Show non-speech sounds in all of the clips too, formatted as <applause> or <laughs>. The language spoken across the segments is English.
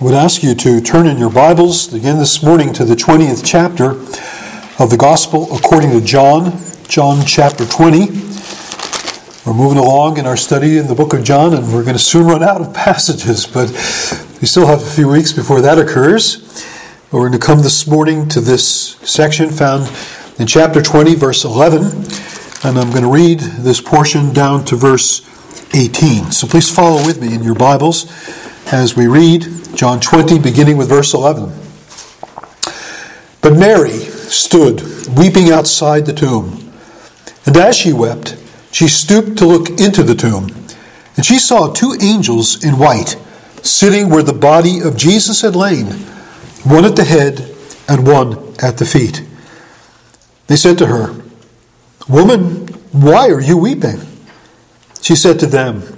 I would ask you to turn in your Bibles again this morning to the 20th chapter of the Gospel according to John, John chapter 20. We're moving along in our study in the book of John, and we're going to soon run out of <laughs> passages, but we still have a few weeks before that occurs. We're going to come this morning to this section found in chapter 20, verse 11, and I'm going to read this portion down to verse 18. So please follow with me in your Bibles as we read John 20, beginning with verse 11. But Mary stood weeping outside the tomb. And as she wept, she stooped to look into the tomb. And she saw two angels in white sitting where the body of Jesus had lain, one at the head and one at the feet. They said to her, Woman, why are you weeping? She said to them,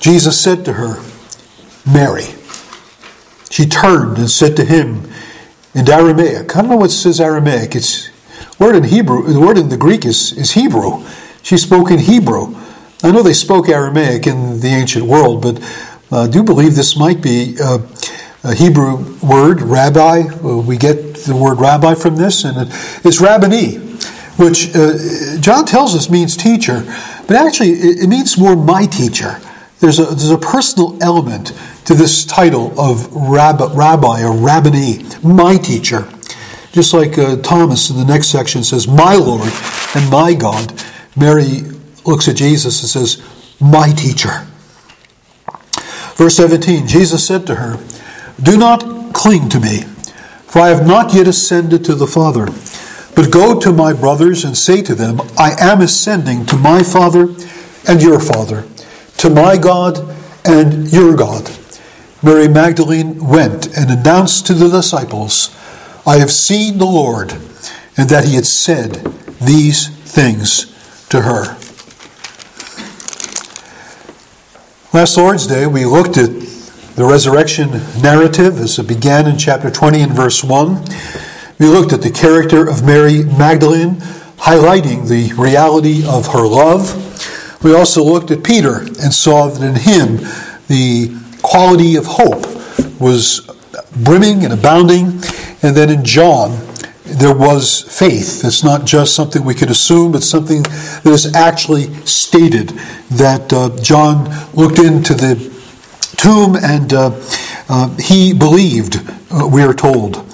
Jesus said to her, Mary. She turned and said to him in Aramaic. I don't know what says Aramaic. It's word in Hebrew. The word in the Greek is, is Hebrew. She spoke in Hebrew. I know they spoke Aramaic in the ancient world, but uh, I do believe this might be uh, a Hebrew word, rabbi. Uh, we get the word rabbi from this, and it's rabboni, which uh, John tells us means teacher, but actually it means more my teacher. There's a, there's a personal element to this title of rabbi, rabbi or rabboni, my teacher. Just like uh, Thomas in the next section says, my Lord and my God, Mary looks at Jesus and says, my teacher. Verse 17 Jesus said to her, Do not cling to me, for I have not yet ascended to the Father. But go to my brothers and say to them, I am ascending to my Father and your Father to my God and your God. Mary Magdalene went and announced to the disciples, I have seen the Lord, and that he had said these things to her. Last Lord's Day, we looked at the resurrection narrative as it began in chapter 20 and verse 1. We looked at the character of Mary Magdalene, highlighting the reality of her love we also looked at Peter and saw that in him the quality of hope was brimming and abounding. And then in John, there was faith. It's not just something we could assume, but something that is actually stated. That uh, John looked into the tomb and uh, uh, he believed, uh, we are told.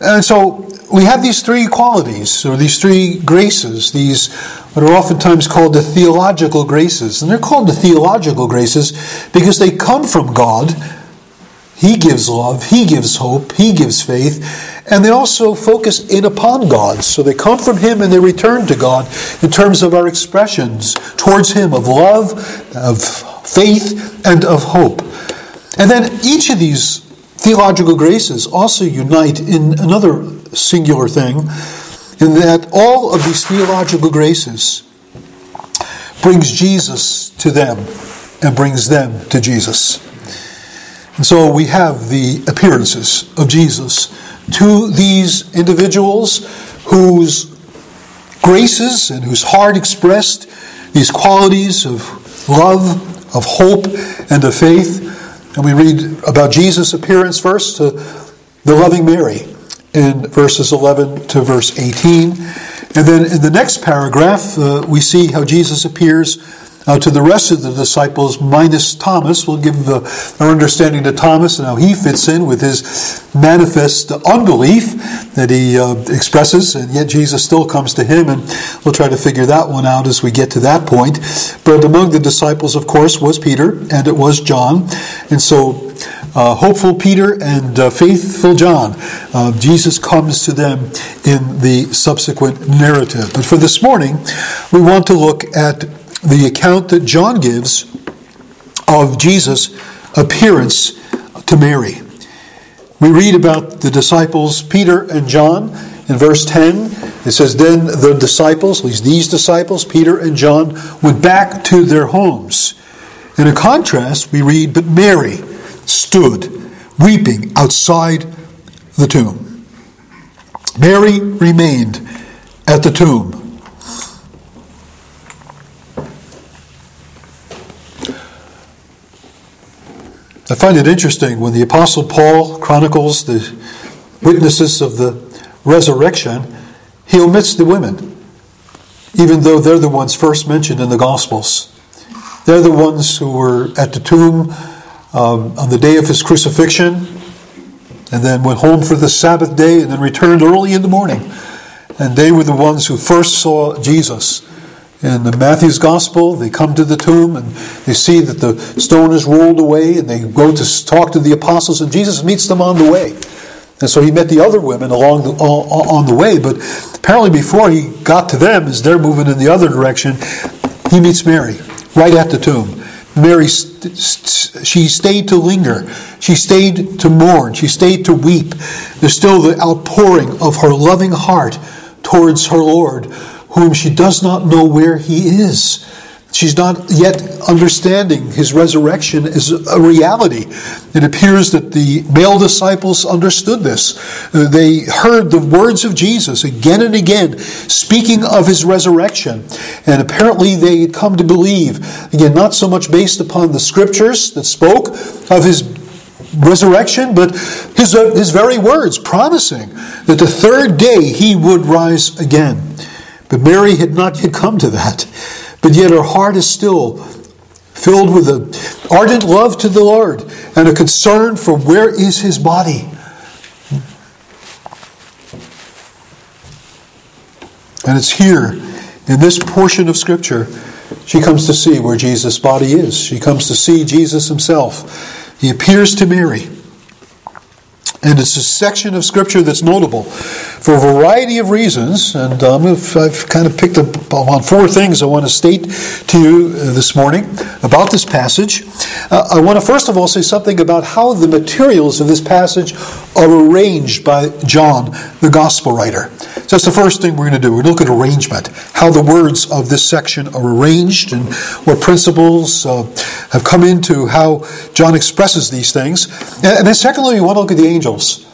And so we have these three qualities, or these three graces, these what are oftentimes called the theological graces. And they're called the theological graces because they come from God. He gives love, He gives hope, He gives faith, and they also focus in upon God. So they come from Him and they return to God in terms of our expressions towards Him of love, of faith, and of hope. And then each of these theological graces also unite in another singular thing in that all of these theological graces brings Jesus to them and brings them to Jesus. And so we have the appearances of Jesus to these individuals whose graces and whose heart expressed these qualities of love, of hope, and of faith. And we read about Jesus' appearance first to the loving Mary in verses 11 to verse 18. And then in the next paragraph, uh, we see how Jesus appears uh, to the rest of the disciples, minus Thomas. We'll give uh, our understanding to Thomas and how he fits in with his manifest unbelief that he uh, expresses, and yet Jesus still comes to him, and we'll try to figure that one out as we get to that point. But among the disciples, of course, was Peter, and it was John. And so uh, hopeful Peter and uh, faithful John, uh, Jesus comes to them in the subsequent narrative. But for this morning, we want to look at the account that John gives of Jesus' appearance to Mary. We read about the disciples Peter and John in verse 10. It says, Then the disciples, at least these disciples, Peter and John, went back to their homes. In contrast, we read, But Mary stood weeping outside the tomb. Mary remained at the tomb. I find it interesting when the Apostle Paul chronicles the witnesses of the resurrection, he omits the women, even though they're the ones first mentioned in the Gospels. They're the ones who were at the tomb um, on the day of his crucifixion, and then went home for the Sabbath day, and then returned early in the morning. And they were the ones who first saw Jesus. In the Matthew's Gospel, they come to the tomb and they see that the stone is rolled away, and they go to talk to the apostles, and Jesus meets them on the way. And so he met the other women along the, on the way, but apparently before he got to them, as they're moving in the other direction, he meets Mary right at the tomb. Mary, she stayed to linger. She stayed to mourn. She stayed to weep. There's still the outpouring of her loving heart towards her Lord, whom she does not know where he is. She's not yet understanding his resurrection is a reality. It appears that the male disciples understood this. They heard the words of Jesus again and again, speaking of his resurrection. And apparently they had come to believe, again, not so much based upon the scriptures that spoke of his resurrection, but his, his very words promising that the third day he would rise again. But Mary had not yet come to that but yet her heart is still filled with an ardent love to the Lord and a concern for where is his body. And it's here, in this portion of Scripture, she comes to see where Jesus' body is. She comes to see Jesus himself. He appears to Mary. And it's a section of Scripture that's notable for a variety of reasons. And um, I've kind of picked up on four things I want to state to you uh, this morning about this passage. Uh, I want to first of all say something about how the materials of this passage are arranged by John, the Gospel writer. So that's the first thing we're going to do. We're going to look at arrangement, how the words of this section are arranged, and what principles uh, have come into how John expresses these things. And then, secondly, we want to look at the angels.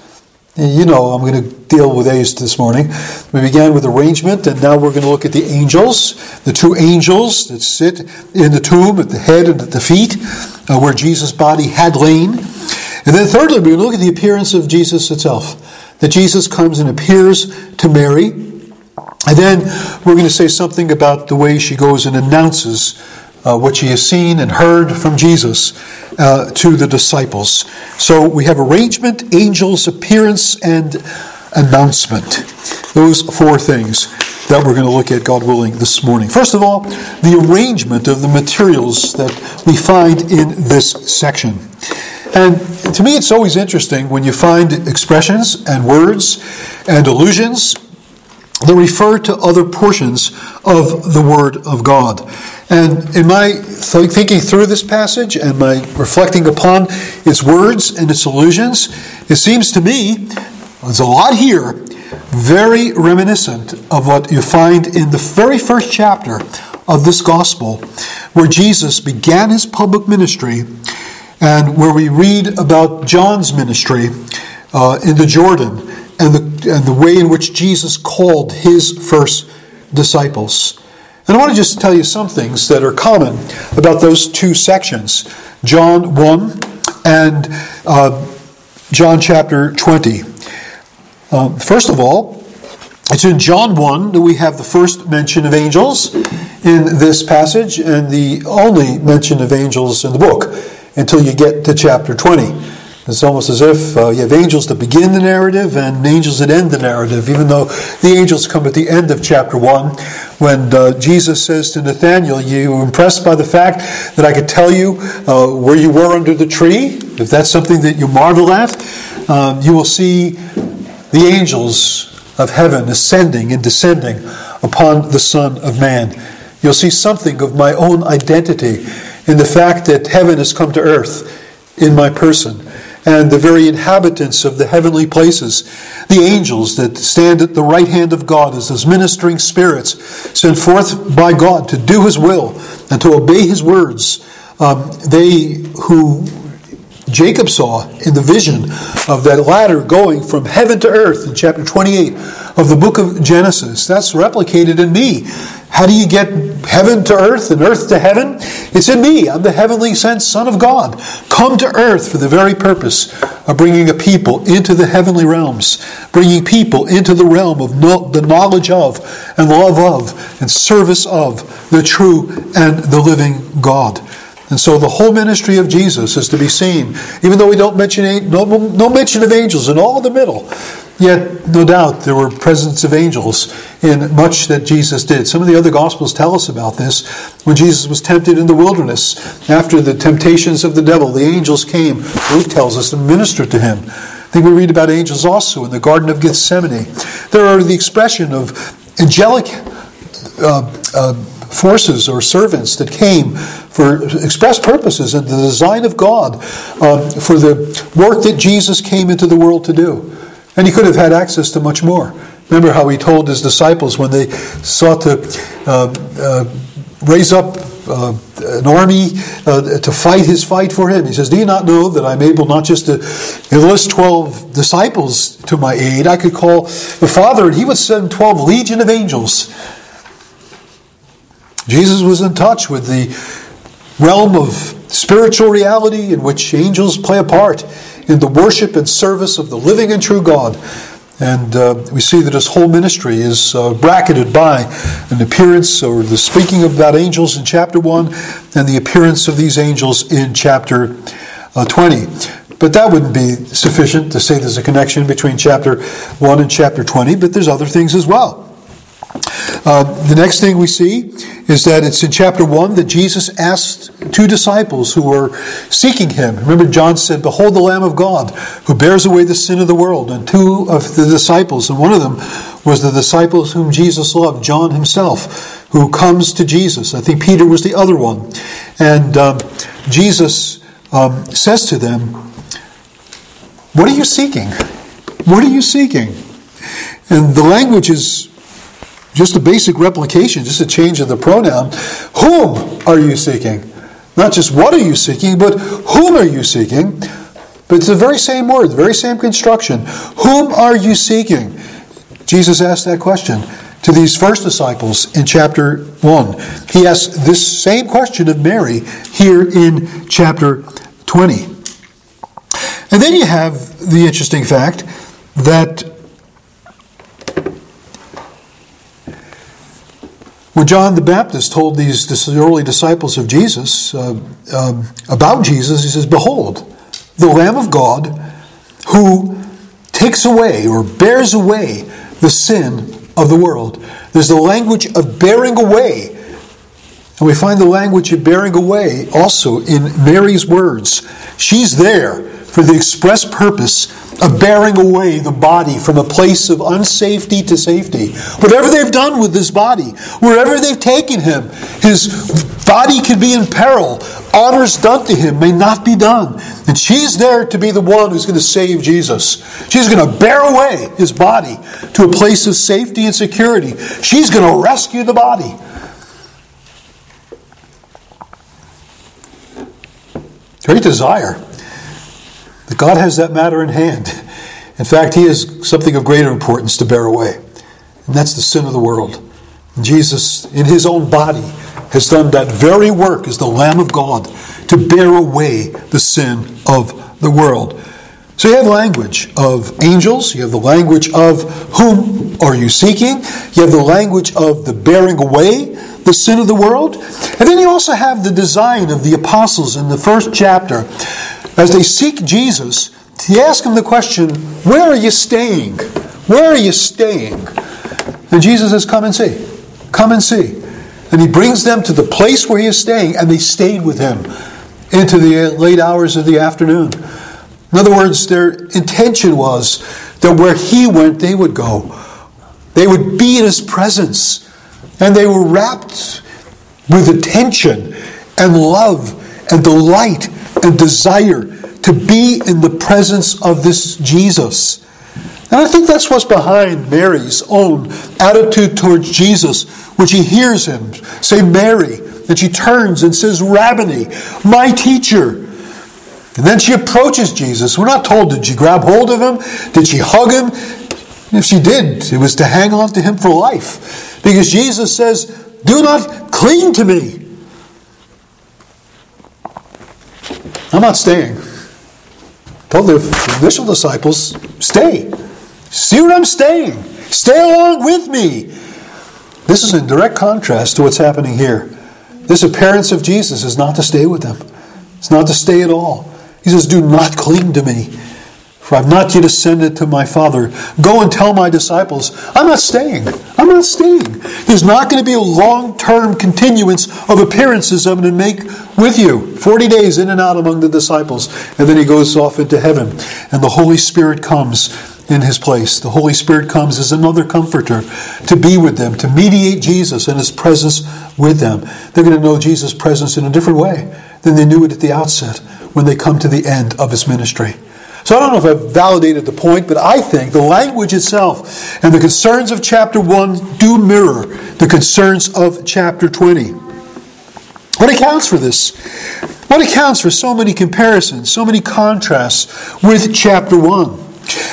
You know, I'm going to deal with these this morning. We began with arrangement, and now we're going to look at the angels, the two angels that sit in the tomb at the head and at the feet, uh, where Jesus' body had lain. And then, thirdly, to look at the appearance of Jesus itself that Jesus comes and appears to Mary. And then we're going to say something about the way she goes and announces uh, what she has seen and heard from Jesus uh, to the disciples. So we have arrangement, angels, appearance, and announcement. Those four things that we're going to look at, God willing, this morning. First of all, the arrangement of the materials that we find in this section. And to me, it's always interesting when you find expressions and words and allusions that refer to other portions of the Word of God. And in my thinking through this passage and my reflecting upon its words and its allusions, it seems to me there's a lot here very reminiscent of what you find in the very first chapter of this gospel, where Jesus began his public ministry and where we read about John's ministry uh, in the Jordan and the, and the way in which Jesus called his first disciples. And I want to just tell you some things that are common about those two sections John 1 and uh, John chapter 20. Um, first of all, it's in John 1 that we have the first mention of angels in this passage and the only mention of angels in the book until you get to chapter 20. It's almost as if uh, you have angels that begin the narrative and angels that end the narrative, even though the angels come at the end of chapter 1 when uh, Jesus says to Nathanael, You were impressed by the fact that I could tell you uh, where you were under the tree? If that's something that you marvel at, um, you will see the angels of heaven ascending and descending upon the Son of Man. You'll see something of my own identity in the fact that heaven has come to earth in my person. And the very inhabitants of the heavenly places, the angels that stand at the right hand of God as those ministering spirits sent forth by God to do his will and to obey his words, um, they who Jacob saw in the vision of that ladder going from heaven to earth in chapter 28 of the book of Genesis. That's replicated in me. How do you get heaven to earth and earth to heaven? It's in me. I'm the heavenly sent Son of God, come to earth for the very purpose of bringing a people into the heavenly realms, bringing people into the realm of no, the knowledge of and love of and service of the true and the living God. And so the whole ministry of Jesus is to be seen, even though we don't mention no, no mention of angels in all the middle. Yet, no doubt, there were presence of angels in much that Jesus did. Some of the other Gospels tell us about this. When Jesus was tempted in the wilderness, after the temptations of the devil, the angels came, Luke tells us, and ministered to him. I think we read about angels also in the Garden of Gethsemane. There are the expression of angelic uh, uh, forces or servants that came for express purposes and the design of God uh, for the work that Jesus came into the world to do. And he could have had access to much more. Remember how he told his disciples when they sought to uh, uh, raise up uh, an army uh, to fight his fight for him. He says, Do you not know that I'm able not just to enlist 12 disciples to my aid? I could call the Father and he would send 12 legion of angels Jesus was in touch with the realm of spiritual reality in which angels play a part in the worship and service of the living and true God. And uh, we see that his whole ministry is uh, bracketed by an appearance or the speaking about angels in chapter 1 and the appearance of these angels in chapter uh, 20. But that wouldn't be sufficient to say there's a connection between chapter 1 and chapter 20, but there's other things as well. Uh, the next thing we see is that it's in chapter 1 that Jesus asked two disciples who were seeking him. Remember, John said, Behold the Lamb of God who bears away the sin of the world. And two of the disciples, and one of them was the disciples whom Jesus loved, John himself, who comes to Jesus. I think Peter was the other one. And um, Jesus um, says to them, What are you seeking? What are you seeking? And the language is just a basic replication, just a change of the pronoun. Whom are you seeking? Not just what are you seeking, but whom are you seeking? But it's the very same word, the very same construction. Whom are you seeking? Jesus asked that question to these first disciples in chapter 1. He asked this same question of Mary here in chapter 20. And then you have the interesting fact that When John the Baptist told these early disciples of Jesus uh, um, about Jesus, he says, Behold, the Lamb of God who takes away or bears away the sin of the world. There's the language of bearing away. And we find the language of bearing away also in Mary's words. She's there for the express purpose of bearing away the body from a place of unsafety to safety. Whatever they've done with this body, wherever they've taken him, his body could be in peril. Honors done to him may not be done. And she's there to be the one who's going to save Jesus. She's going to bear away his body to a place of safety and security. She's going to rescue the body. Great desire that God has that matter in hand. In fact, He has something of greater importance to bear away, and that's the sin of the world. Jesus, in His own body, has done that very work as the Lamb of God to bear away the sin of the world. So you have language of angels, you have the language of whom are you seeking, you have the language of the bearing away the sin of the world, and then you also have the design of the apostles in the first chapter as they seek Jesus, he ask them the question, Where are you staying? Where are you staying? And Jesus says, Come and see. Come and see. And he brings them to the place where he is staying, and they stayed with him into the uh, late hours of the afternoon. In other words, their intention was that where he went, they would go. They would be in his presence. And they were wrapped with attention and love and delight and desire to be in the presence of this Jesus. And I think that's what's behind Mary's own attitude towards Jesus when she hears him say, Mary. And she turns and says, Rabboni, my teacher. And then she approaches Jesus. We're not told, did she grab hold of him? Did she hug him? If she did, it was to hang on to him for life. Because Jesus says, Do not cling to me. I'm not staying. Told the initial disciples, Stay. See where I'm staying. Stay along with me. This is in direct contrast to what's happening here. This appearance of Jesus is not to stay with them, it's not to stay at all. He says, Do not cling to me, for I've not yet ascended to my Father. Go and tell my disciples, I'm not staying. I'm not staying. There's not going to be a long term continuance of appearances I'm going to make with you. 40 days in and out among the disciples. And then he goes off into heaven, and the Holy Spirit comes in his place. The Holy Spirit comes as another comforter to be with them, to mediate Jesus and his presence with them. They're going to know Jesus' presence in a different way than they knew it at the outset when they come to the end of his ministry. So I don't know if I've validated the point, but I think the language itself and the concerns of chapter 1 do mirror the concerns of chapter 20. What accounts for this? What accounts for so many comparisons, so many contrasts with chapter 1?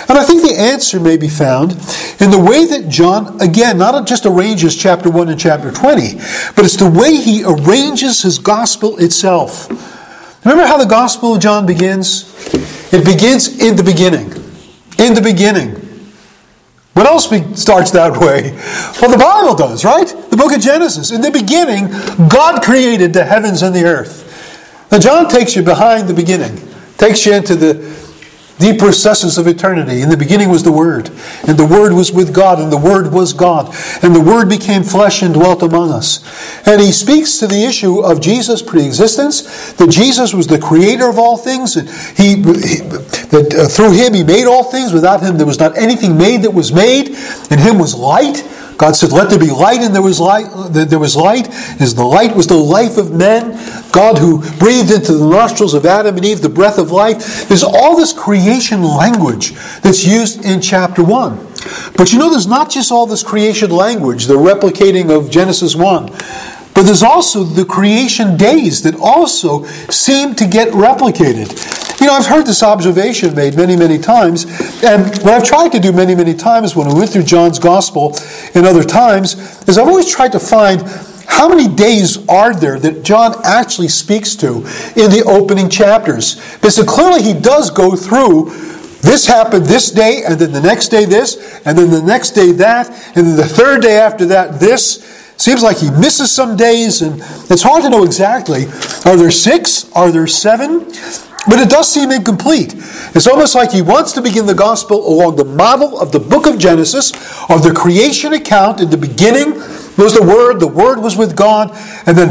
And I think the answer may be found in the way that John, again, not just arranges chapter 1 and chapter 20, but it's the way he arranges his gospel itself. Remember how the Gospel of John begins? It begins in the beginning. In the beginning. What else starts that way? Well, the Bible does, right? The book of Genesis. In the beginning, God created the heavens and the earth. Now, John takes you behind the beginning, takes you into the deep recesses of eternity. In the beginning was the Word, and the Word was with God, and the Word was God, and the Word became flesh and dwelt among us. And he speaks to the issue of Jesus' preexistence, that Jesus was the creator of all things, and he, he that uh, through him he made all things. Without him there was not anything made that was made. In him was light God said, Let there be light, and there was light. There was light. As the light was the life of men. God who breathed into the nostrils of Adam and Eve the breath of life. There's all this creation language that's used in chapter 1. But you know, there's not just all this creation language, the replicating of Genesis 1. But there's also the creation days that also seem to get replicated. You know, I've heard this observation made many, many times, and what I've tried to do many, many times when I went through John's Gospel and other times is I've always tried to find how many days are there that John actually speaks to in the opening chapters? Because clearly he does go through this happened this day, and then the next day this, and then the next day that, and then the third day after that this. Seems like he misses some days, and it's hard to know exactly. Are there six? Are there seven? But it does seem incomplete. It's almost like he wants to begin the gospel along the model of the book of Genesis, of the creation account. In the beginning was the Word, the Word was with God, and then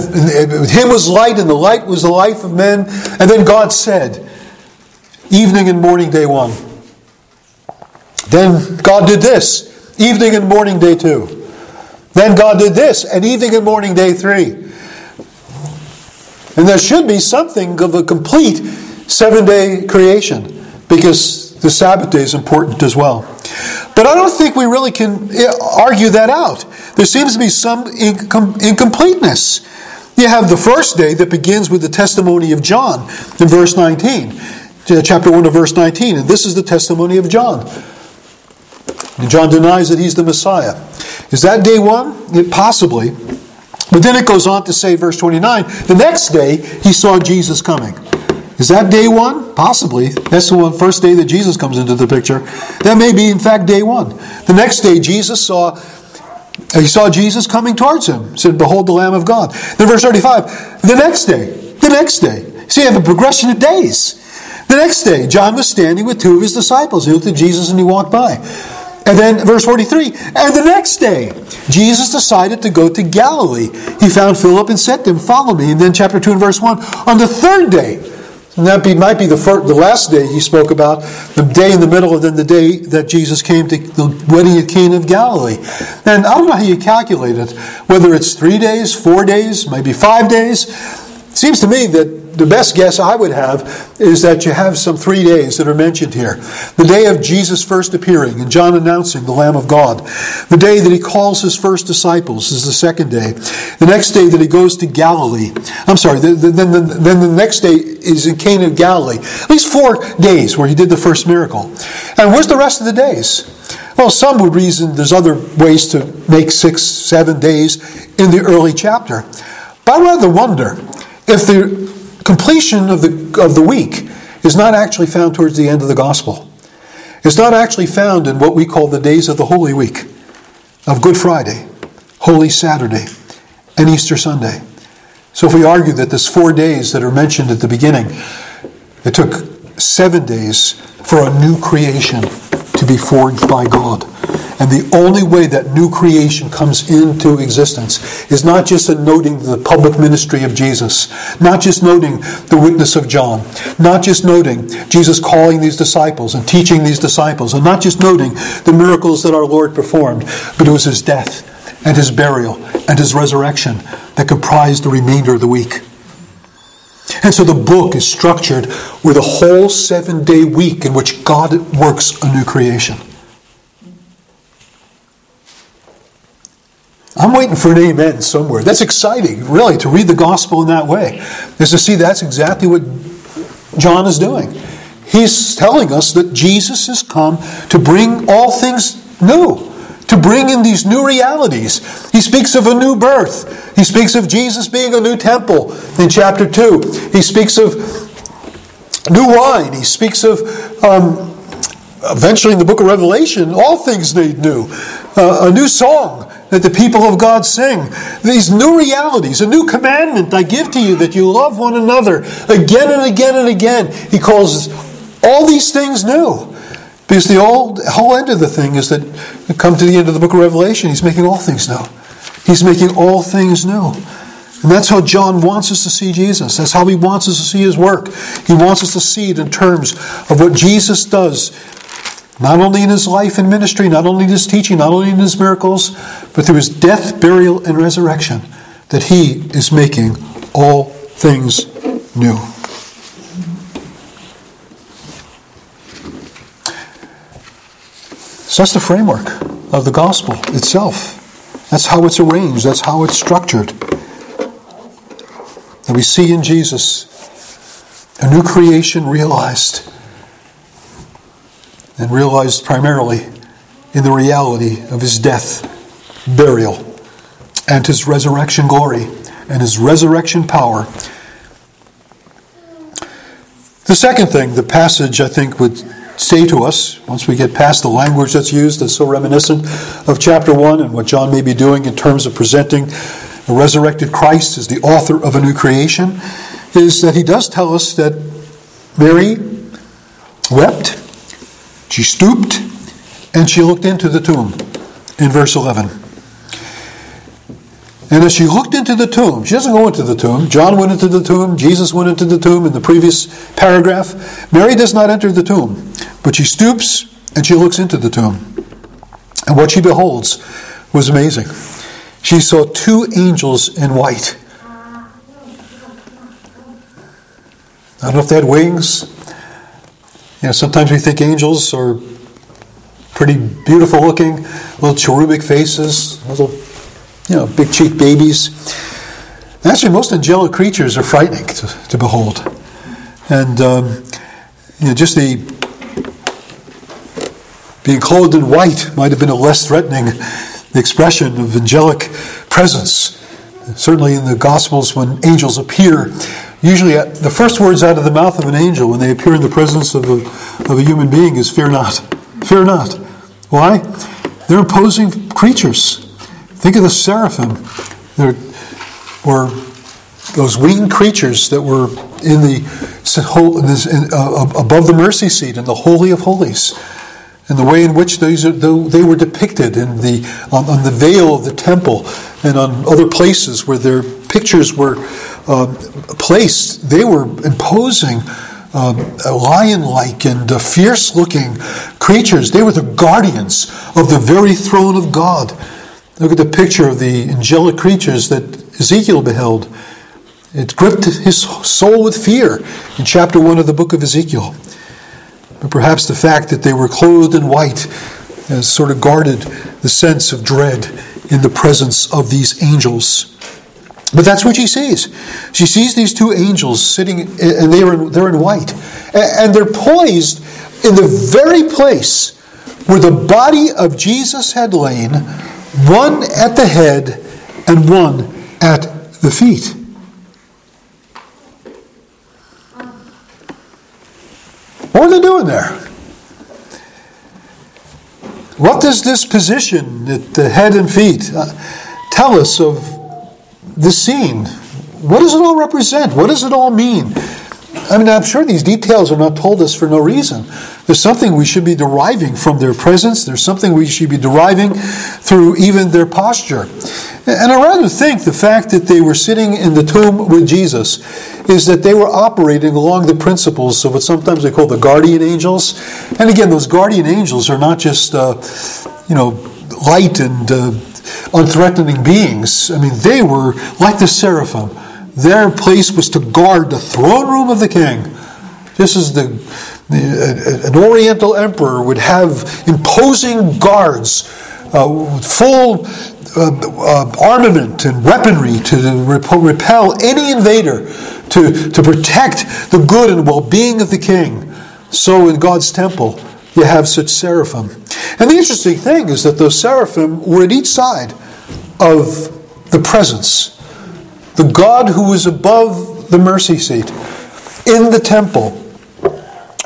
with him was light, and the light was the life of men. And then God said, evening and morning, day one. Then God did this, evening and morning, day two. Then God did this, and evening and morning, day three. And there should be something of a complete seven day creation because the Sabbath day is important as well. But I don't think we really can eh, argue that out. There seems to be some incompleteness. You have the first day that begins with the testimony of John in verse 19, chapter 1 of verse 19, and this is the testimony of John. And John denies that he's the Messiah. Is that day one? It, possibly. But then it goes on to say, verse 29, the next day he saw Jesus coming. Is that day one? Possibly. That's the one, first day that Jesus comes into the picture. That may be, in fact, day one. The next day, Jesus saw he saw Jesus coming towards him. Said, "Behold, the Lamb of God." Then, verse thirty-five. The next day, the next day. See, you have a progression of days. The next day, John was standing with two of his disciples. He looked at Jesus and he walked by. And then verse 43, and the next day, Jesus decided to go to Galilee. He found Philip and said to him, Follow me. And then chapter 2 and verse 1, on the third day, and that be, might be the, first, the last day he spoke about, the day in the middle, and then the day that Jesus came to the wedding at Cana of Galilee. And I don't know how you calculate it, whether it's three days, four days, maybe five days. It seems to me that the best guess I would have is that you have some three days that are mentioned here. The day of Jesus' first appearing and John announcing the Lamb of God. The day that he calls his first disciples is the second day. The next day that he goes to Galilee. I'm sorry, then the, the, the next day is in Cana of Galilee. At least four days where he did the first miracle. And where's the rest of the days? Well, some would reason there's other ways to make six, seven days in the early chapter. But I rather wonder if the completion of the, of the week is not actually found towards the end of the gospel. It's not actually found in what we call the days of the Holy Week, of Good Friday, Holy Saturday, and Easter Sunday. So if we argue that there's four days that are mentioned at the beginning, it took seven days for a new creation to be forged by God. And the only way that new creation comes into existence is not just in noting the public ministry of Jesus, not just noting the witness of John, not just noting Jesus calling these disciples and teaching these disciples, and not just noting the miracles that our Lord performed, but it was his death and his burial and his resurrection that comprised the remainder of the week. And so the book is structured with a whole seven day week in which God works a new creation. I'm waiting for an amen somewhere. That's exciting, really, to read the gospel in that way. Is to see that's exactly what John is doing. He's telling us that Jesus has come to bring all things new, to bring in these new realities. He speaks of a new birth. He speaks of Jesus being a new temple in chapter 2. He speaks of new wine. He speaks of, um, eventually in the book of Revelation, all things made new. Uh, a new song that the people of God sing. These new realities, a new commandment I give to you that you love one another again and again and again. He calls all these things new. Because the old, whole end of the thing is that come to the end of the book of Revelation, he's making all things new. He's making all things new. And that's how John wants us to see Jesus. That's how he wants us to see his work. He wants us to see it in terms of what Jesus does not only in his life and ministry, not only in his teaching, not only in his miracles, but through his death, burial, and resurrection, that he is making all things new. So that's the framework of the gospel itself. That's how it's arranged, that's how it's structured. That we see in Jesus a new creation realized and realized primarily in the reality of his death, burial, and his resurrection glory and his resurrection power. The second thing the passage, I think, would say to us, once we get past the language that's used that's so reminiscent of chapter 1 and what John may be doing in terms of presenting the resurrected Christ as the author of a new creation, is that he does tell us that Mary wept she stooped and she looked into the tomb in verse 11. And as she looked into the tomb, she doesn't go into the tomb. John went into the tomb. Jesus went into the tomb in the previous paragraph. Mary does not enter the tomb, but she stoops and she looks into the tomb. And what she beholds was amazing. She saw two angels in white. I don't know if they had wings. You know, sometimes we think angels are pretty beautiful looking, little cherubic faces, little, you know, big cheek babies. Actually, most angelic creatures are frightening to, to behold. And, um, you know, just the being clothed in white might have been a less threatening expression of angelic presence. Certainly in the Gospels, when angels appear, Usually, uh, the first words out of the mouth of an angel when they appear in the presence of a, of a human being is fear not. Fear not. Why? They're imposing creatures. Think of the seraphim. There were those winged creatures that were in the uh, above the mercy seat in the holy of holies, and the way in which these are, they were depicted in the on, on the veil of the temple and on other places where their pictures were uh, placed, they were imposing uh, lion like and uh, fierce looking creatures. They were the guardians of the very throne of God. Look at the picture of the angelic creatures that Ezekiel beheld. It gripped his soul with fear in chapter 1 of the book of Ezekiel. But perhaps the fact that they were clothed in white has sort of guarded the sense of dread in the presence of these angels. But that's what she sees. She sees these two angels sitting, and they are, they're in white. And they're poised in the very place where the body of Jesus had lain, one at the head and one at the feet. What are they doing there? What does this position at the head and feet uh, tell us of the scene? What does it all represent? What does it all mean? I mean, I'm sure these details are not told us for no reason. There's something we should be deriving from their presence. There's something we should be deriving through even their posture. And I rather think the fact that they were sitting in the tomb with Jesus is that they were operating along the principles of what sometimes they call the guardian angels. And again, those guardian angels are not just, uh, you know, light and uh, unthreatening beings. I mean, they were like the seraphim. Their place was to guard the throne room of the king. This is the, the an Oriental emperor would have imposing guards, uh, full uh, uh, armament and weaponry to repel any invader, to, to protect the good and well being of the king. So in God's temple, you have such seraphim. And the interesting thing is that those seraphim were at each side of the presence. The God who was above the mercy seat in the temple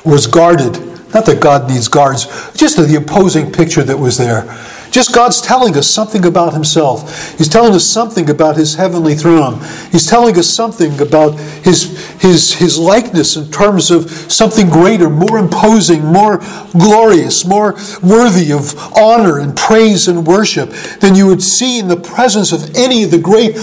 was guarded. Not that God needs guards, just the opposing picture that was there just God's telling us something about Himself. He's telling us something about His heavenly throne. He's telling us something about His, His, His likeness in terms of something greater, more imposing, more glorious, more worthy of honor and praise and worship than you would see in the presence of any of the great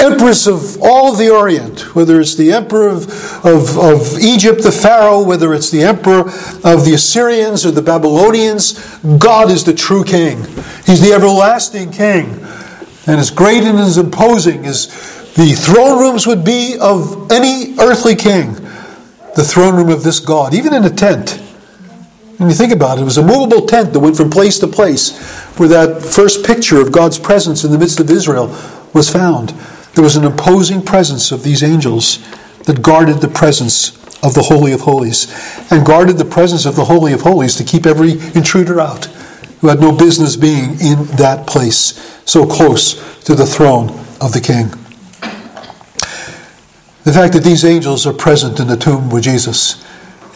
emperors of all the Orient, whether it's the emperor of, of, of, Egypt, the Pharaoh, whether it's the emperor of the Assyrians or the Babylonians, God is the true king. He's the everlasting king. And as great and as imposing as the throne rooms would be of any earthly king, the throne room of this God, even in a tent. When you think about it, it was a movable tent that went from place to place where that first picture of God's presence in the midst of Israel was found. There was an imposing presence of these angels that guarded the presence of the Holy of Holies and guarded the presence of the Holy of Holies to keep every intruder out who had no business being in that place so close to the throne of the King. The fact that these angels are present in the tomb with Jesus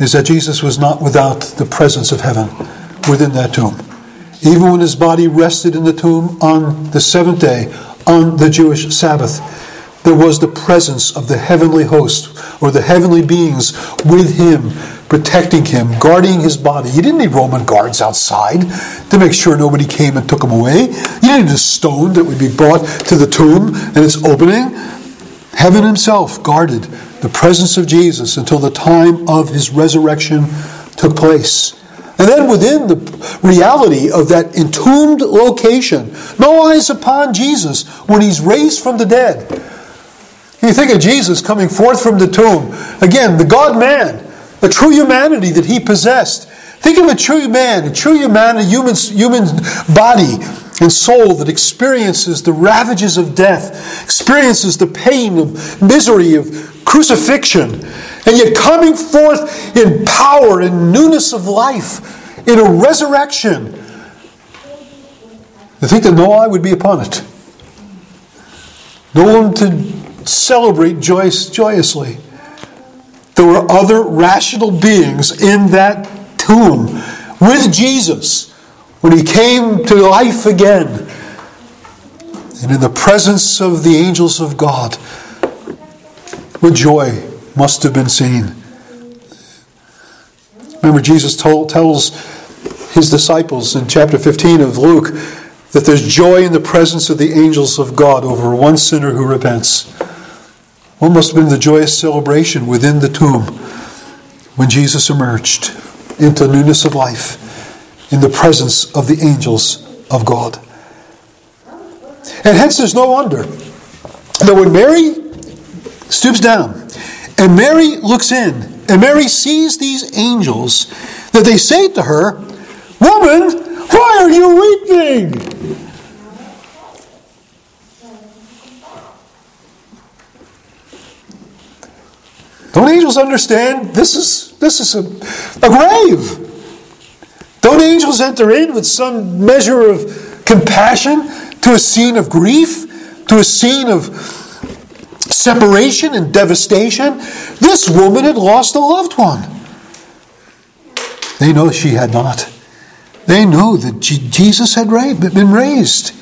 is that Jesus was not without the presence of heaven within that tomb. Even when his body rested in the tomb on the seventh day, on the Jewish Sabbath. There was the presence of the heavenly host or the heavenly beings with him, protecting him, guarding his body. You didn't need Roman guards outside to make sure nobody came and took him away. You didn't need a stone that would be brought to the tomb and its opening. Heaven himself guarded the presence of Jesus until the time of his resurrection took place. And then within the reality of that entombed location, no eyes upon Jesus when he's raised from the dead. You think of Jesus coming forth from the tomb. Again, the God man, the true humanity that he possessed. Think of a true man, a true human, a human, human body and soul that experiences the ravages of death, experiences the pain of misery, of crucifixion, and yet coming forth in power and newness of life, in a resurrection. I think that no eye would be upon it. No one to celebrate joyous, joyously. There were other rational beings in that tomb with Jesus when he came to life again. And in the presence of the angels of God, with joy must have been seen. Remember, Jesus told, tells his disciples in chapter 15 of Luke that there's joy in the presence of the angels of God over one sinner who repents. What must have been the joyous celebration within the tomb when Jesus emerged into newness of life in the presence of the angels of God? And hence, there's no wonder that when Mary stoops down, and Mary looks in, and Mary sees these angels that they say to her, Woman, why are you weeping? Don't angels understand this is this is a, a grave? Don't angels enter in with some measure of compassion to a scene of grief, to a scene of separation and devastation? This woman had lost a loved one. They know she had not. They know that Jesus had been raised.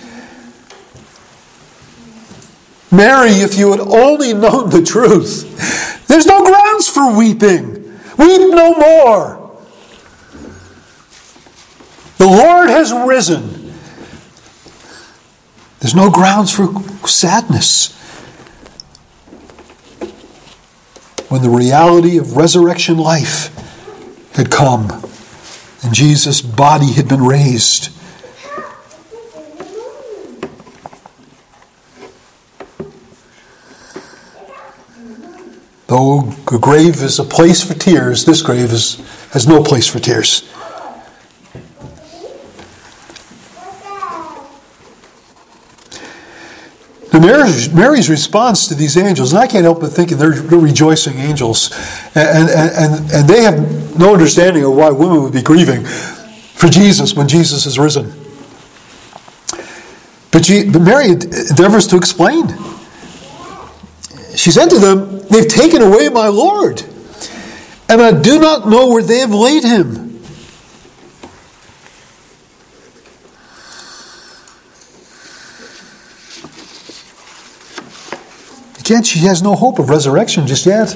Mary, if you had only known the truth, there's no grounds for weeping. Weep no more. The Lord has risen. There's no grounds for sadness. When the reality of resurrection life had come and Jesus' body had been raised. Though a grave is a place for tears, this grave is, has no place for tears. Mary's, Mary's, response to these angels, and I can't help but thinking they're, they're rejoicing angels, and, and, and, and they have no understanding of why women would be grieving for Jesus when Jesus is risen. But, she, but Mary endeavors to explain. She said to them, They've taken away my Lord, and I do not know where they have laid him. Again, she has no hope of resurrection just yet.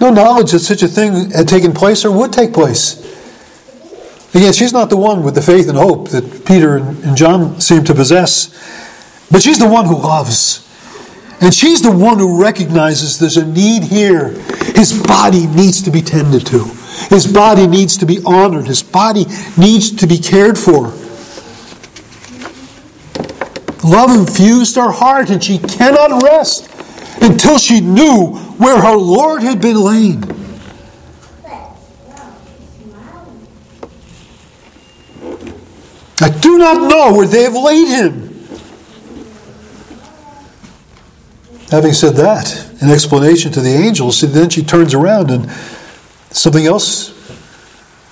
No knowledge that such a thing had taken place or would take place. Again, she's not the one with the faith and hope that Peter and John seem to possess, but she's the one who loves. And she's the one who recognizes there's a need here. His body needs to be tended to, his body needs to be honored, his body needs to be cared for. Love infused her heart, and she cannot rest until she knew where her Lord had been laid. I do not know where they have laid him. Having said that, an explanation to the angels, then she turns around and something else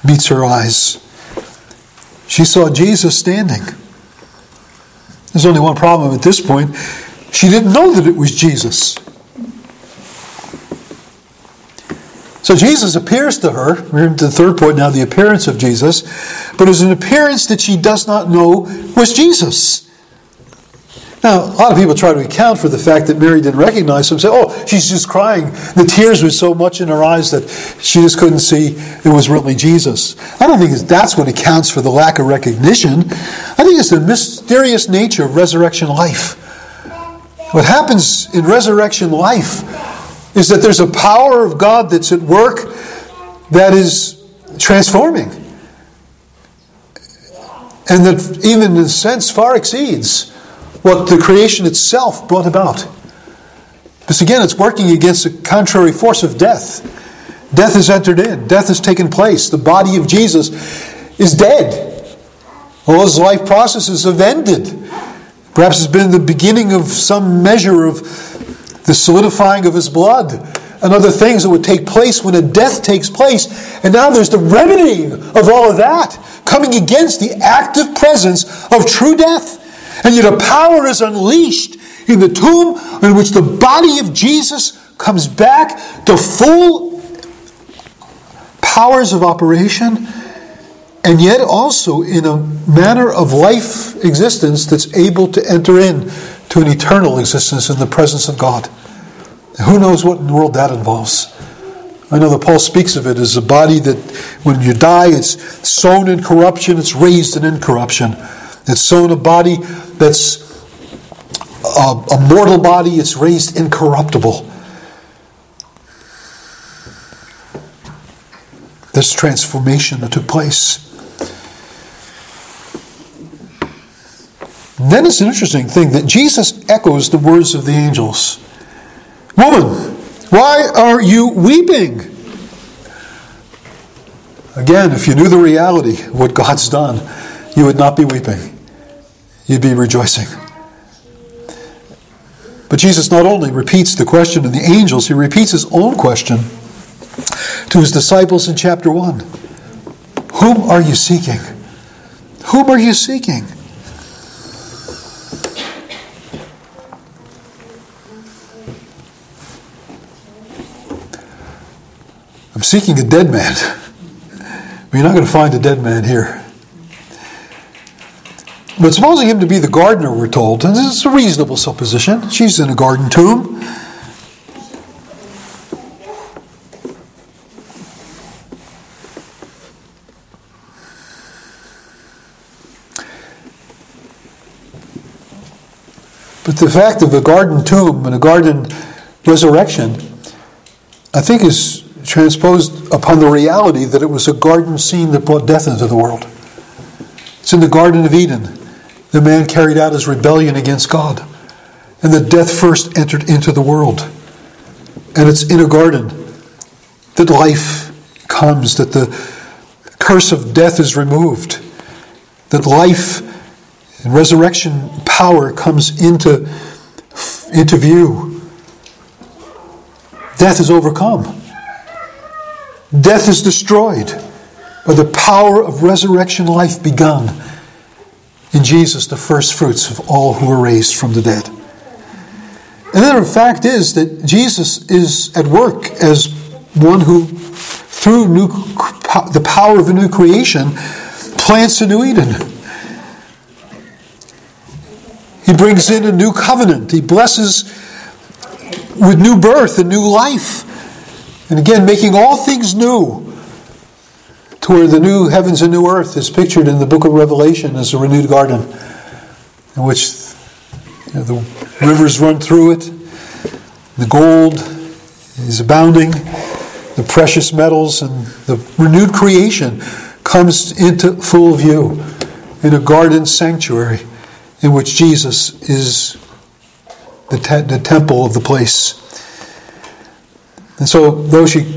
meets her eyes. She saw Jesus standing. There's only one problem at this point. She didn't know that it was Jesus. So Jesus appears to her. We're into the third point now the appearance of Jesus. But it's an appearance that she does not know was Jesus. Now, a lot of people try to account for the fact that Mary didn't recognize him. Say, oh, she's just crying. The tears were so much in her eyes that she just couldn't see it was really Jesus. I don't think that's what accounts for the lack of recognition. I think it's the mysterious nature of resurrection life. What happens in resurrection life is that there's a power of God that's at work that is transforming. And that, even in a sense, far exceeds what the creation itself brought about. Because again, it's working against a contrary force of death. Death has entered in, death has taken place. The body of Jesus is dead. All his life processes have ended. Perhaps it's been the beginning of some measure of the solidifying of his blood and other things that would take place when a death takes place. And now there's the remedying of all of that, coming against the active presence of true death. And yet a power is unleashed in the tomb in which the body of Jesus comes back to full powers of operation, and yet also in a manner of life existence that's able to enter in to an eternal existence in the presence of God. Who knows what in the world that involves? I know that Paul speaks of it as a body that when you die, it's sown in corruption, it's raised in incorruption. It's sown a body that's a, a mortal body, it's raised incorruptible. This transformation that took place. And then it's an interesting thing that Jesus echoes the words of the angels. Woman, why are you weeping? Again, if you knew the reality of what God's done, you would not be weeping. You'd be rejoicing. But Jesus not only repeats the question of the angels, he repeats his own question to his disciples in chapter 1 Whom are you seeking? Whom are you seeking? I'm seeking a dead man. But you're not going to find a dead man here. But supposing him to be the gardener, we're told, and this is a reasonable supposition. She's in a garden tomb. But the fact of a garden tomb and a garden resurrection, I think, is transposed upon the reality that it was a garden scene that brought death into the world. It's in the Garden of Eden. The man carried out his rebellion against God, and the death first entered into the world. And it's in a garden that life comes, that the curse of death is removed, that life and resurrection power comes into, into view. Death is overcome. Death is destroyed by the power of resurrection life begun in Jesus, the first fruits of all who were raised from the dead. The fact is that Jesus is at work as one who, through new, the power of a new creation, plants a new Eden. He brings in a new covenant. He blesses with new birth and new life. And again, making all things new to where the new heavens and new earth is pictured in the book of Revelation as a renewed garden in which you know, the rivers run through it, the gold is abounding, the precious metals, and the renewed creation comes into full view in a garden sanctuary in which Jesus is the, te- the temple of the place. And so, though she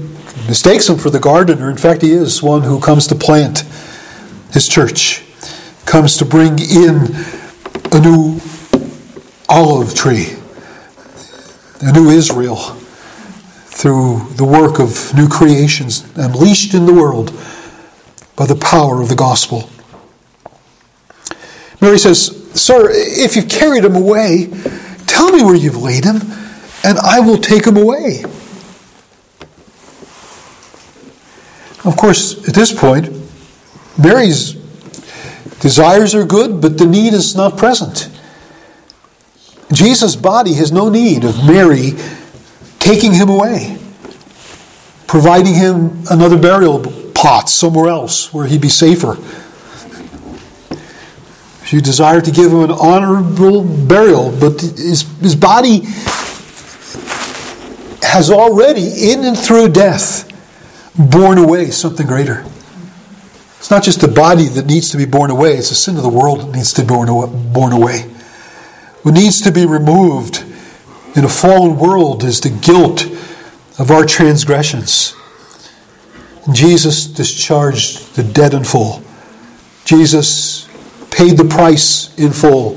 mistakes him for the gardener, in fact, he is one who comes to plant his church, comes to bring in a new olive tree, a new Israel, through the work of new creations unleashed in the world by the power of the gospel. Mary says, Sir, if you've carried him away, tell me where you've laid him, and I will take him away. Of course, at this point, Mary's desires are good, but the need is not present. Jesus' body has no need of Mary taking him away, providing him another burial pot somewhere else where he'd be safer. She desired to give him an honorable burial, but his, his body has already, in and through death, borne away something greater. It's not just the body that needs to be borne away, it's the sin of the world that needs to be borne away. What needs to be removed in a fallen world is the guilt of our transgressions. Jesus discharged the debt in full. Jesus paid the price in full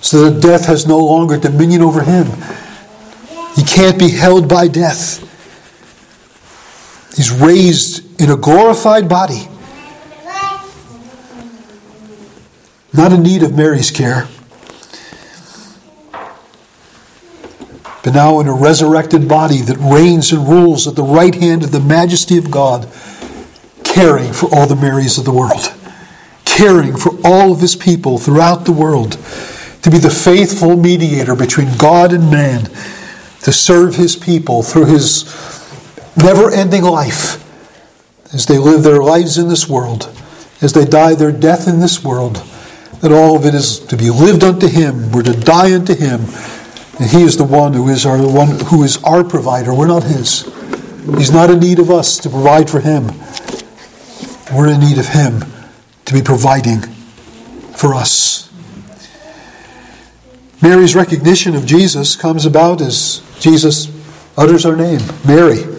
so that death has no longer dominion over him. He can't be held by death. He's raised in a glorified body, not in need of Mary's care, but now in a resurrected body that reigns and rules at the right hand of the majesty of God, caring for all the Marys of the world, caring for all of his people throughout the world, to be the faithful mediator between God and man, to serve his people through his never ending life as they live their lives in this world, as they die their death in this world, that all of it is to be lived unto Him. We're to die unto Him. And He is the one who is our one who is our provider. We're not His. He's not in need of us to provide for Him. We're in need of Him to be providing for us. Mary's recognition of Jesus comes about as Jesus utters her name, Mary.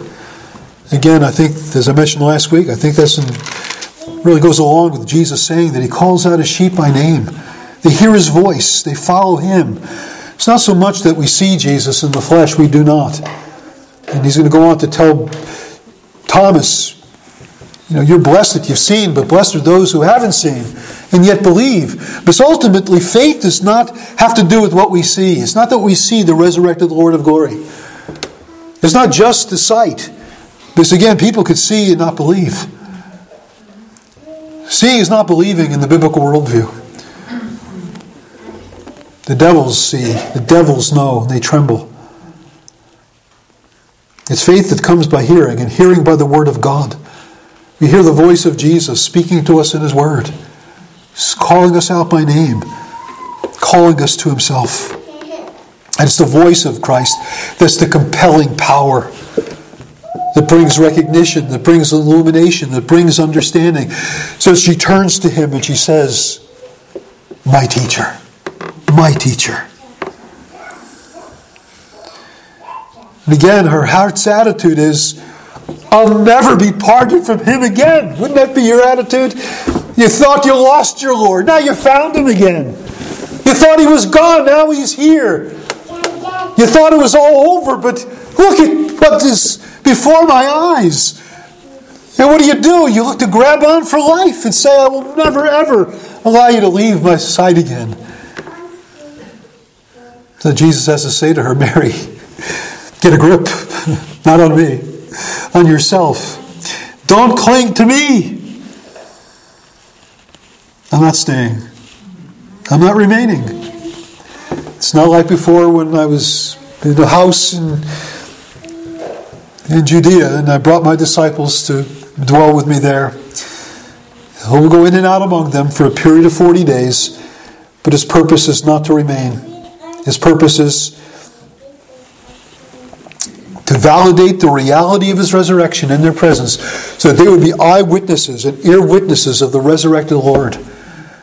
Again, I think, as I mentioned last week, I think that's in, really goes along with Jesus saying that He calls out His sheep by name. They hear His voice, they follow Him. It's not so much that we see Jesus in the flesh, we do not. And He's going to go on to tell Thomas, you know, you're blessed that you've seen, but blessed are those who haven't seen and yet believe. Because ultimately, faith does not have to do with what we see. It's not that we see the resurrected Lord of glory. It's not just the sight. Because again, people could see and not believe. Seeing is not believing in the biblical worldview. The devils see, the devils know, and they tremble. It's faith that comes by hearing, and hearing by the Word of God. We hear the voice of Jesus speaking to us in His Word, calling us out by name, calling us to Himself. And it's the voice of Christ that's the compelling power that brings recognition, that brings illumination, that brings understanding. So she turns to him and she says, My teacher, my teacher. And again, her heart's attitude is, I'll never be parted from him again. Wouldn't that be your attitude? You thought you lost your Lord. Now you found him again. You thought he was gone. Now he's here. You thought it was all over, but look at what is before my eyes. And what do you do? You look to grab on for life and say, I will never, ever allow you to leave my side again. So Jesus has to say to her, Mary, get a grip, <laughs> not on me, on yourself. Don't cling to me. I'm not staying. I'm not remaining. It's not like before when I was in the house in, in Judea and I brought my disciples to dwell with me there. He'll go in and out among them for a period of 40 days, but his purpose is not to remain. His purpose is to validate the reality of his resurrection in their presence so that they would be eyewitnesses and ear witnesses of the resurrected Lord.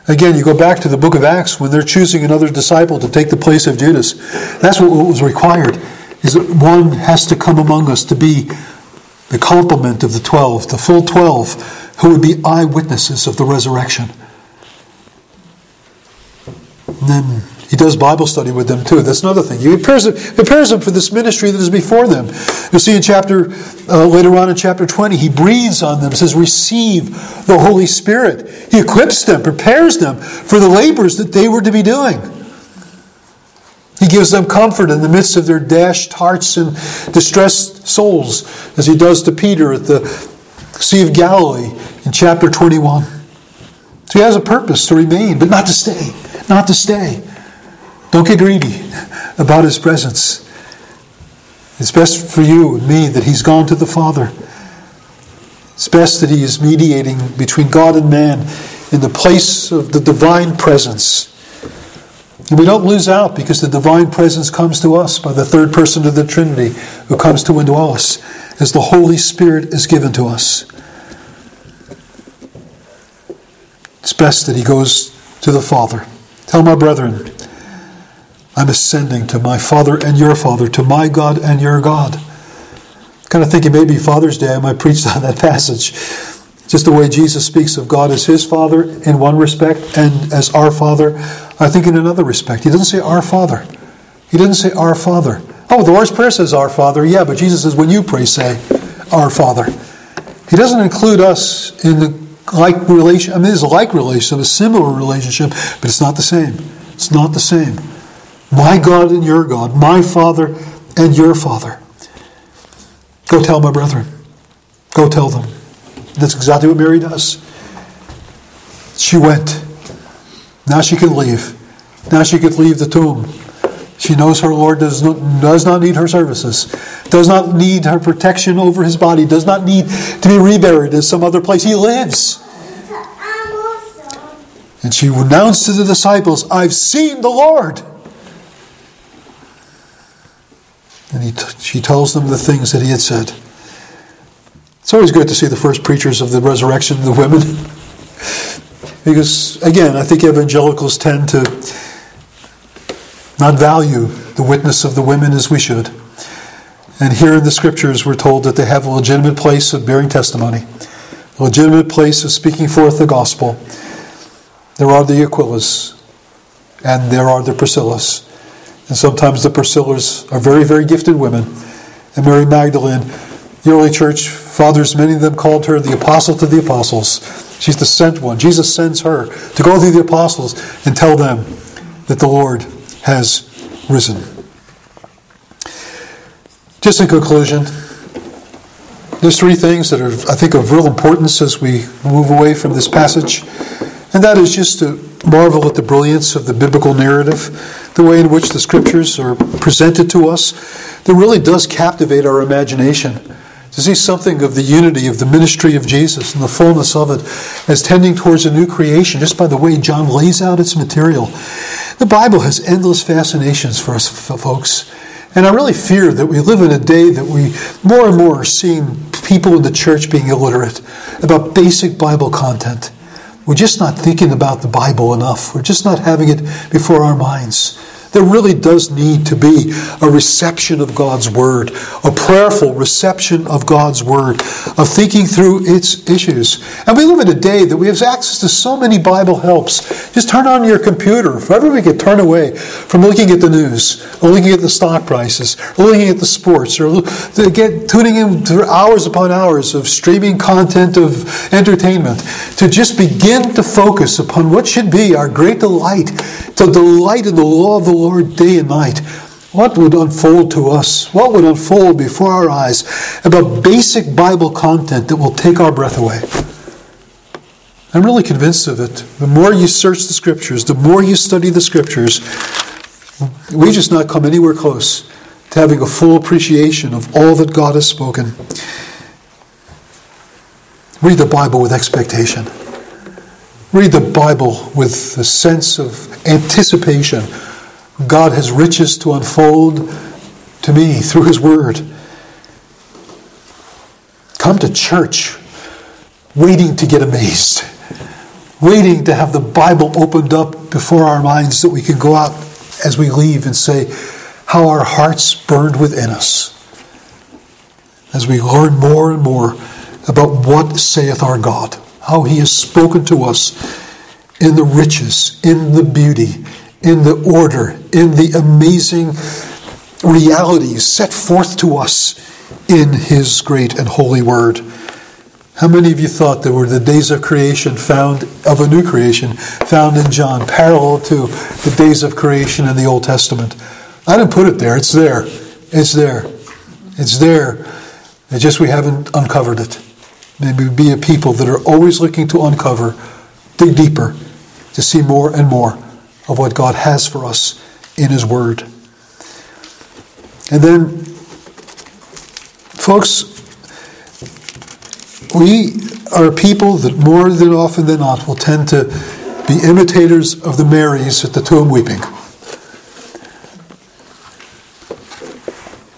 Again, you go back to the book of Acts when they're choosing another disciple to take the place of Judas. That's what was required, is that one has to come among us to be the complement of the twelve, the full twelve, who would be eyewitnesses of the resurrection. And then he does Bible study with them too. That's another thing. He prepares them, prepares them for this ministry that is before them. You'll see in chapter uh, later on in chapter twenty, he breathes on them, says, "Receive the Holy Spirit." He equips them, prepares them for the labors that they were to be doing. He gives them comfort in the midst of their dashed hearts and distressed souls, as he does to Peter at the Sea of Galilee in chapter twenty-one. So he has a purpose to remain, but not to stay. Not to stay. Don't get greedy about his presence. It's best for you and me that he's gone to the Father. It's best that he is mediating between God and man in the place of the divine presence. We don't lose out because the divine presence comes to us by the third person of the Trinity who comes to indwell us as the Holy Spirit is given to us. It's best that he goes to the Father. Tell my brethren, I'm ascending to my Father and your Father, to my God and your God. Kind of thinking maybe Father's Day I might preach <laughs> on that passage. Just the way Jesus speaks of God as his Father in one respect and as our Father, I think in another respect. He doesn't say our Father. He doesn't say our Father. Oh, the Lord's Prayer says our Father. Yeah, but Jesus says when you pray, say our Father. He doesn't include us in the like relation. I mean, there's a like relationship, a similar relationship, but it's not the same. It's not the same. My God and your God, my Father and your Father. Go tell my brethren. Go tell them. That's exactly what Mary does. She went. Now she can leave. Now she could leave the tomb. She knows her Lord does not, does not need her services, does not need her protection over his body, does not need to be reburied in some other place. He lives. And she announced to the disciples, I've seen the Lord. And he t- she tells them the things that he had said. It's always good to see the first preachers of the resurrection, the women. because, again, I think evangelicals tend to not value the witness of the women as we should. And here in the scriptures, we're told that they have a legitimate place of bearing testimony, a legitimate place of speaking forth the gospel. There are the Aquilas, and there are the Priscillas. And sometimes the Priscillas are very, very gifted women. And Mary Magdalene, the early church fathers, many of them called her the apostle to the apostles. She's the sent one. Jesus sends her to go through the apostles and tell them that the Lord has risen. Just in conclusion, there's three things that are, I think, of real importance as we move away from this passage. And that is just to marvel at the brilliance of the biblical narrative, the way in which the scriptures are presented to us, that really does captivate our imagination. To see something of the unity of the ministry of Jesus and the fullness of it as tending towards a new creation, just by the way John lays out its material. The Bible has endless fascinations for us folks. And I really fear that we live in a day that we more and more are seeing people in the church being illiterate about basic Bible content. We're just not thinking about the Bible enough. We're just not having it before our minds. There really does need to be a reception of God's Word, a prayerful reception of God's Word, of thinking through its issues. And we live in a day that we have access to so many Bible helps. Just turn on your computer. If ever we get turned away from looking at the news, or looking at the stock prices, or looking at the sports, or get tuning in for hours upon hours of streaming content of entertainment, to just begin to focus upon what should be our great delight, to delight in the law of the Lord Lord day and night, what would unfold to us? What would unfold before our eyes about basic Bible content that will take our breath away? I'm really convinced of it. The more you search the scriptures, the more you study the scriptures, we just not come anywhere close to having a full appreciation of all that God has spoken. Read the Bible with expectation. Read the Bible with a sense of anticipation God has riches to unfold to me through His Word. Come to church waiting to get amazed, waiting to have the Bible opened up before our minds that we can go out as we leave and say, How our hearts burned within us. As we learn more and more about what saith our God, how He has spoken to us in the riches, in the beauty, in the order, in the amazing realities set forth to us in His great and holy Word. How many of you thought there were the days of creation found, of a new creation, found in John, parallel to the days of creation in the Old Testament? I didn't put it there. It's there. It's there. It's there. It's just we haven't uncovered it. Maybe be a people that are always looking to uncover, dig deeper, to see more and more of what God has for us in His Word. And then, folks, we are people that more than often than not will tend to be imitators of the Marys at the tomb weeping.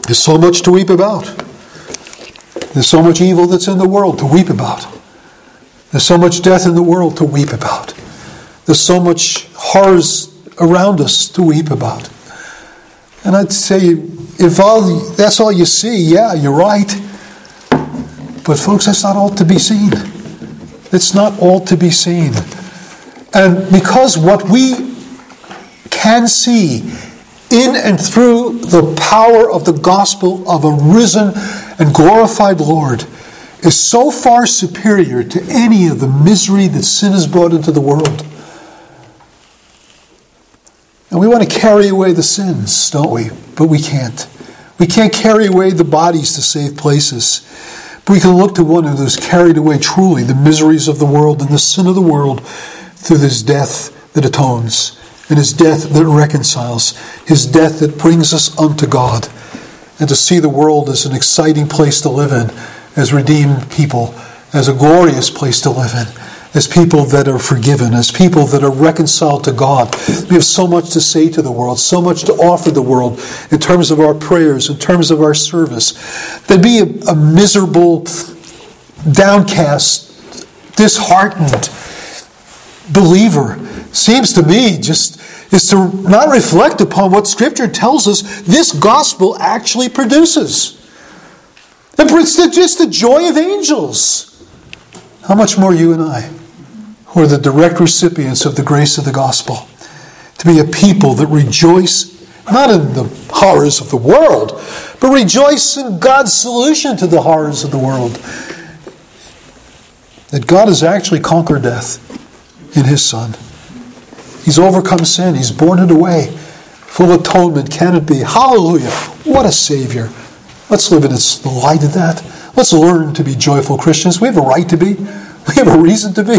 There's so much to weep about. There's so much evil that's in the world to weep about. There's so much death in the world to weep about. There's so much horrors around us to weep about. And I'd say, if all that's all you see, yeah, you're right. But folks, that's not all to be seen. It's not all to be seen. And because what we can see in and through the power of the gospel of a risen and glorified Lord is so far superior to any of the misery that sin has brought into the world and we want to carry away the sins, don't we? But we can't. We can't carry away the bodies to safe places. But we can look to one who has carried away truly the miseries of the world and the sin of the world through his death that atones, and his death that reconciles, his death that brings us unto God. And to see the world as an exciting place to live in, as redeemed people, as a glorious place to live in as people that are forgiven, as people that are reconciled to God. We have so much to say to the world, so much to offer the world in terms of our prayers, in terms of our service. To be a, a miserable, downcast, disheartened believer seems to me just is to not reflect upon what Scripture tells us this gospel actually produces. It's just the joy of angels. How much more you and I, who are the direct recipients of the grace of the gospel, to be a people that rejoice not in the horrors of the world, but rejoice in God's solution to the horrors of the world. That God has actually conquered death in His Son. He's overcome sin, He's borne it away. Full atonement can it be? Hallelujah! What a Savior. Let's live in the light of that. Let's learn to be joyful Christians. We have a right to be. We have a reason to be.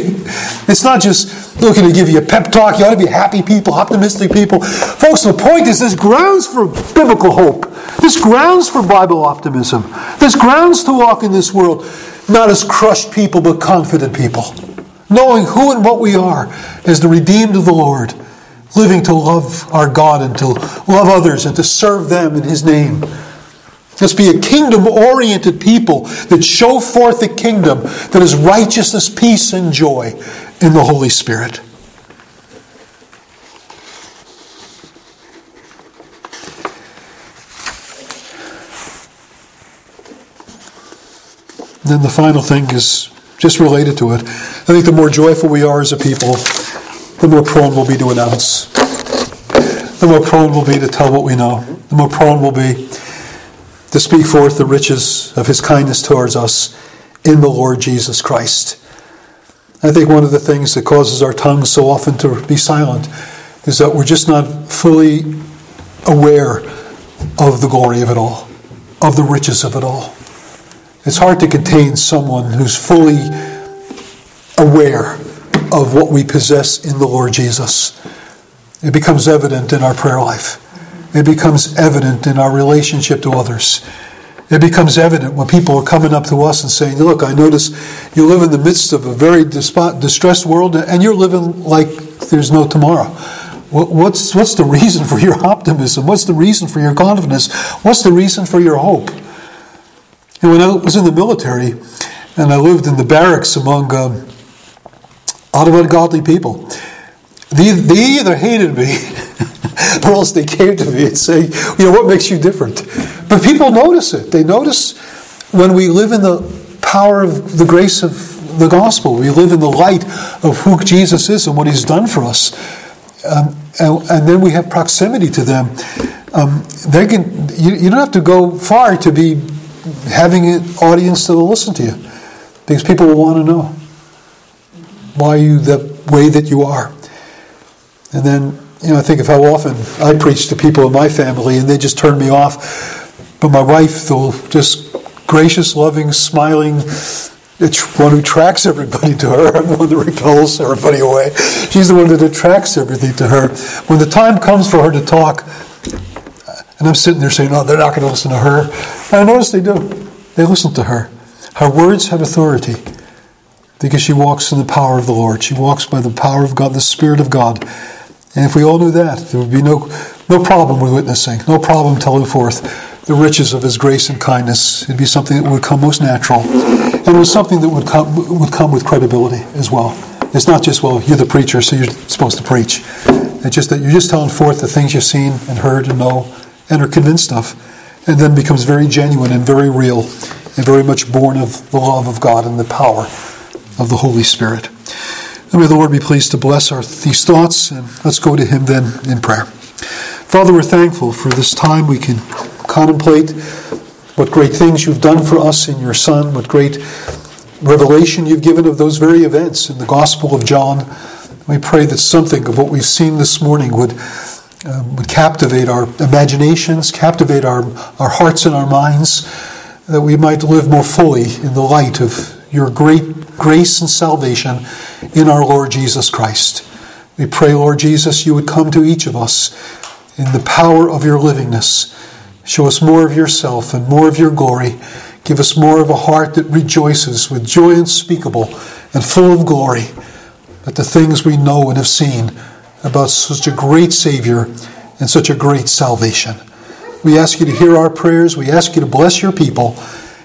It's not just looking to give you a pep talk. You ought to be happy people, optimistic people. Folks, the point is there's grounds for biblical hope. There's grounds for Bible optimism. There's grounds to walk in this world not as crushed people, but confident people. Knowing who and what we are as the redeemed of the Lord. Living to love our God and to love others and to serve them in His name. Let's be a kingdom oriented people that show forth the kingdom that is righteousness, peace, and joy in the Holy Spirit. then the final thing is just related to it. I think the more joyful we are as a people, the more prone we'll be to announce. The more prone we'll be to tell what we know. The more prone we'll be to speak forth the riches of his kindness towards us in the Lord Jesus Christ. I think one of the things that causes our tongues so often to be silent is that we're just not fully aware of the glory of it all, of the riches of it all. It's hard to contain someone who's fully aware of what we possess in the Lord Jesus. It becomes evident in our prayer life. It becomes evident in our relationship to others. It becomes evident when people are coming up to us and saying, Look, I notice you live in the midst of a very distressed world and you're living like there's no tomorrow. What's, what's the reason for your optimism? What's the reason for your confidence? What's the reason for your hope? And when I was in the military and I lived in the barracks among um, a lot of ungodly people, they, they either hated me <laughs> or else they came to me and say, you know, what makes you different? But people notice it. They notice when we live in the power of the grace of the gospel. We live in the light of who Jesus is and what he's done for us. Um, and, and, then we have proximity to them. Um, they can, you, you don't have to go far to be having an audience that will listen to you because people will want to know why you the way that you are. And then you know, I think of how often I preach to people in my family and they just turn me off. But my wife, though, just gracious, loving, smiling, it's one who attracts everybody to her. <laughs> I'm the one that repels everybody away. She's the one that attracts everything to her. When the time comes for her to talk, and I'm sitting there saying, "Oh, they're not going to listen to her," and I notice they do. They listen to her. Her words have authority because she walks in the power of the Lord. She walks by the power of God, the Spirit of God. And if we all knew that, there would be no, no problem with witnessing, no problem telling forth the riches of His grace and kindness. It'd be something that would come most natural. And it was something that would come, would come with credibility as well. It's not just, well, you're the preacher, so you're supposed to preach. It's just that you're just telling forth the things you've seen and heard and know and are convinced of, and then becomes very genuine and very real and very much born of the love of God and the power of the Holy Spirit. May the Lord be pleased to bless our, these thoughts, and let's go to Him then in prayer. Father, we're thankful for this time we can contemplate what great things you've done for us in your Son, what great revelation you've given of those very events in the Gospel of John. We pray that something of what we've seen this morning would, uh, would captivate our imaginations, captivate our, our hearts and our minds, that we might live more fully in the light of your great grace and salvation in our Lord Jesus Christ. We pray, Lord Jesus, you would come to each of us in the power of your livingness. Show us more of yourself and more of your glory. Give us more of a heart that rejoices with joy unspeakable and full of glory at the things we know and have seen about such a great Savior and such a great salvation. We ask you to hear our prayers. We ask you to bless your people